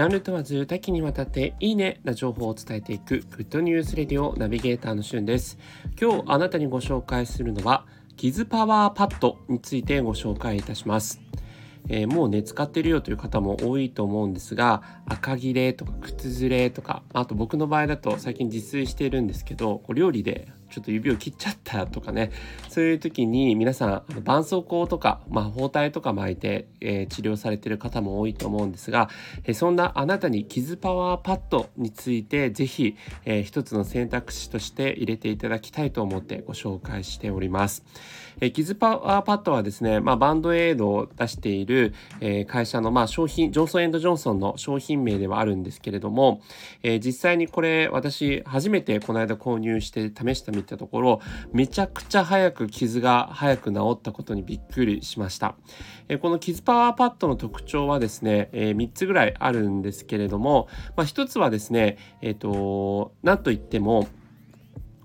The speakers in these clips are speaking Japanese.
ジャンル問わず多岐にわたっていいねな情報を伝えていくグッドニュースレディオナビゲーターのしゅんです。今日あなたにご紹介するのはキズパワーパッドについてご紹介いたします。えー、もうね使ってるよという方も多いと思うんですが赤切れとか靴ずれとかあと僕の場合だと最近自炊してるんですけど料理でちょっと指を切っちゃったとかねそういう時に皆さん絆創膏とか、まあ、包帯とか巻いて、えー、治療されてる方も多いと思うんですが、えー、そんなあなたに傷パワーパッドについて是非、えー、一つの選択肢として入れていただきたいと思ってご紹介しております。えー、傷パワーパッドはですね、まあ、バンドエイドを出している、えー、会社の、まあ、商品ジョンソンエンドジョンソンの商品名ではあるんですけれども、えー、実際にこれ私初めてこの間購入して試してみたところめちゃくちゃ早く傷が早く治ったことにびっくりしました。えこの傷パワーパッドの特徴はですね、え3つぐらいあるんですけれども、まあ、1つはですね、えっ、と、なんといっても、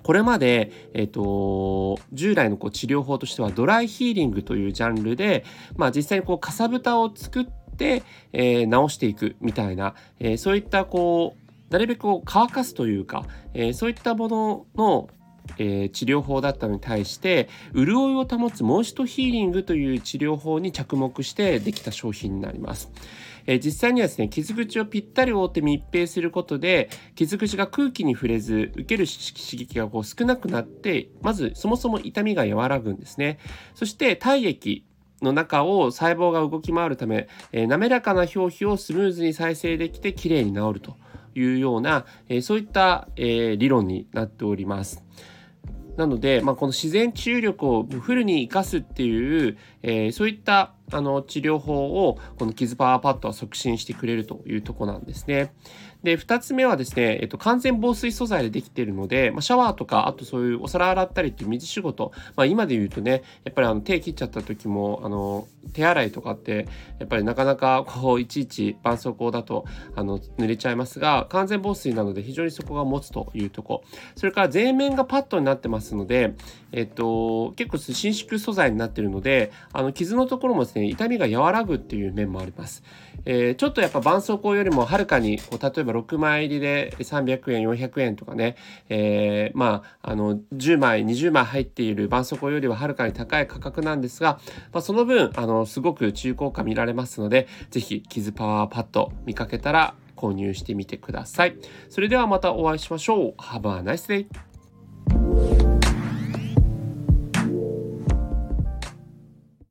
これまで、えっ、と、従来のこう治療法としてはドライヒーリングというジャンルで、まあ実際にこうかさぶたを作って、えー、治していくみたいな、えー、そういったこう、なるべく乾かすというか、えー、そういったもののえー、治療法だったのに対して潤いを保つモーシトヒーリングという治療法に着目してできた商品になります。えー、実際にはですね傷口をぴったり覆って密閉することで傷口が空気に触れず受ける刺激がこう少なくなってまずそもそも痛みが和らぐんですね。そして体液の中を細胞が動き回るため、えー、滑らかな表皮をスムーズに再生できてきれいに治るというような、えー、そういった、えー、理論になっております。なので、まあ、この自然治癒力をフルに生かすっていう、えー、そういったあの治療法をこの傷パワーパッドは促進してくれるというとこなんですね。で、2つ目はですね、えっと、完全防水素材でできているので、まあ、シャワーとか、あとそういうお皿洗ったりっていう水仕事、まあ、今で言うとね、やっぱりあの手切っちゃった時も、あの、手洗いとかって、やっぱりなかなかこう、いちいち絆創膏だと、あの、濡れちゃいますが、完全防水なので非常にそこが持つというとこ。それから前面がパッドになってますので、えっと、結構伸縮素材になってるので、あの、傷のところもですね、痛みが和らぐっていう面もあります。えー、ちょっとやっぱ絆創膏よりもはるかに、こう例えば6枚入りで300円、400円とかね、えー、まあ、あの、10枚、20枚入っている絆創膏よりははるかに高い価格なんですが、まあ、その分、あの、すごく中効果見られますので、ぜひ、傷パワーパッド見かけたら購入してみてください。それではまたお会いしましょう。Have a nice day!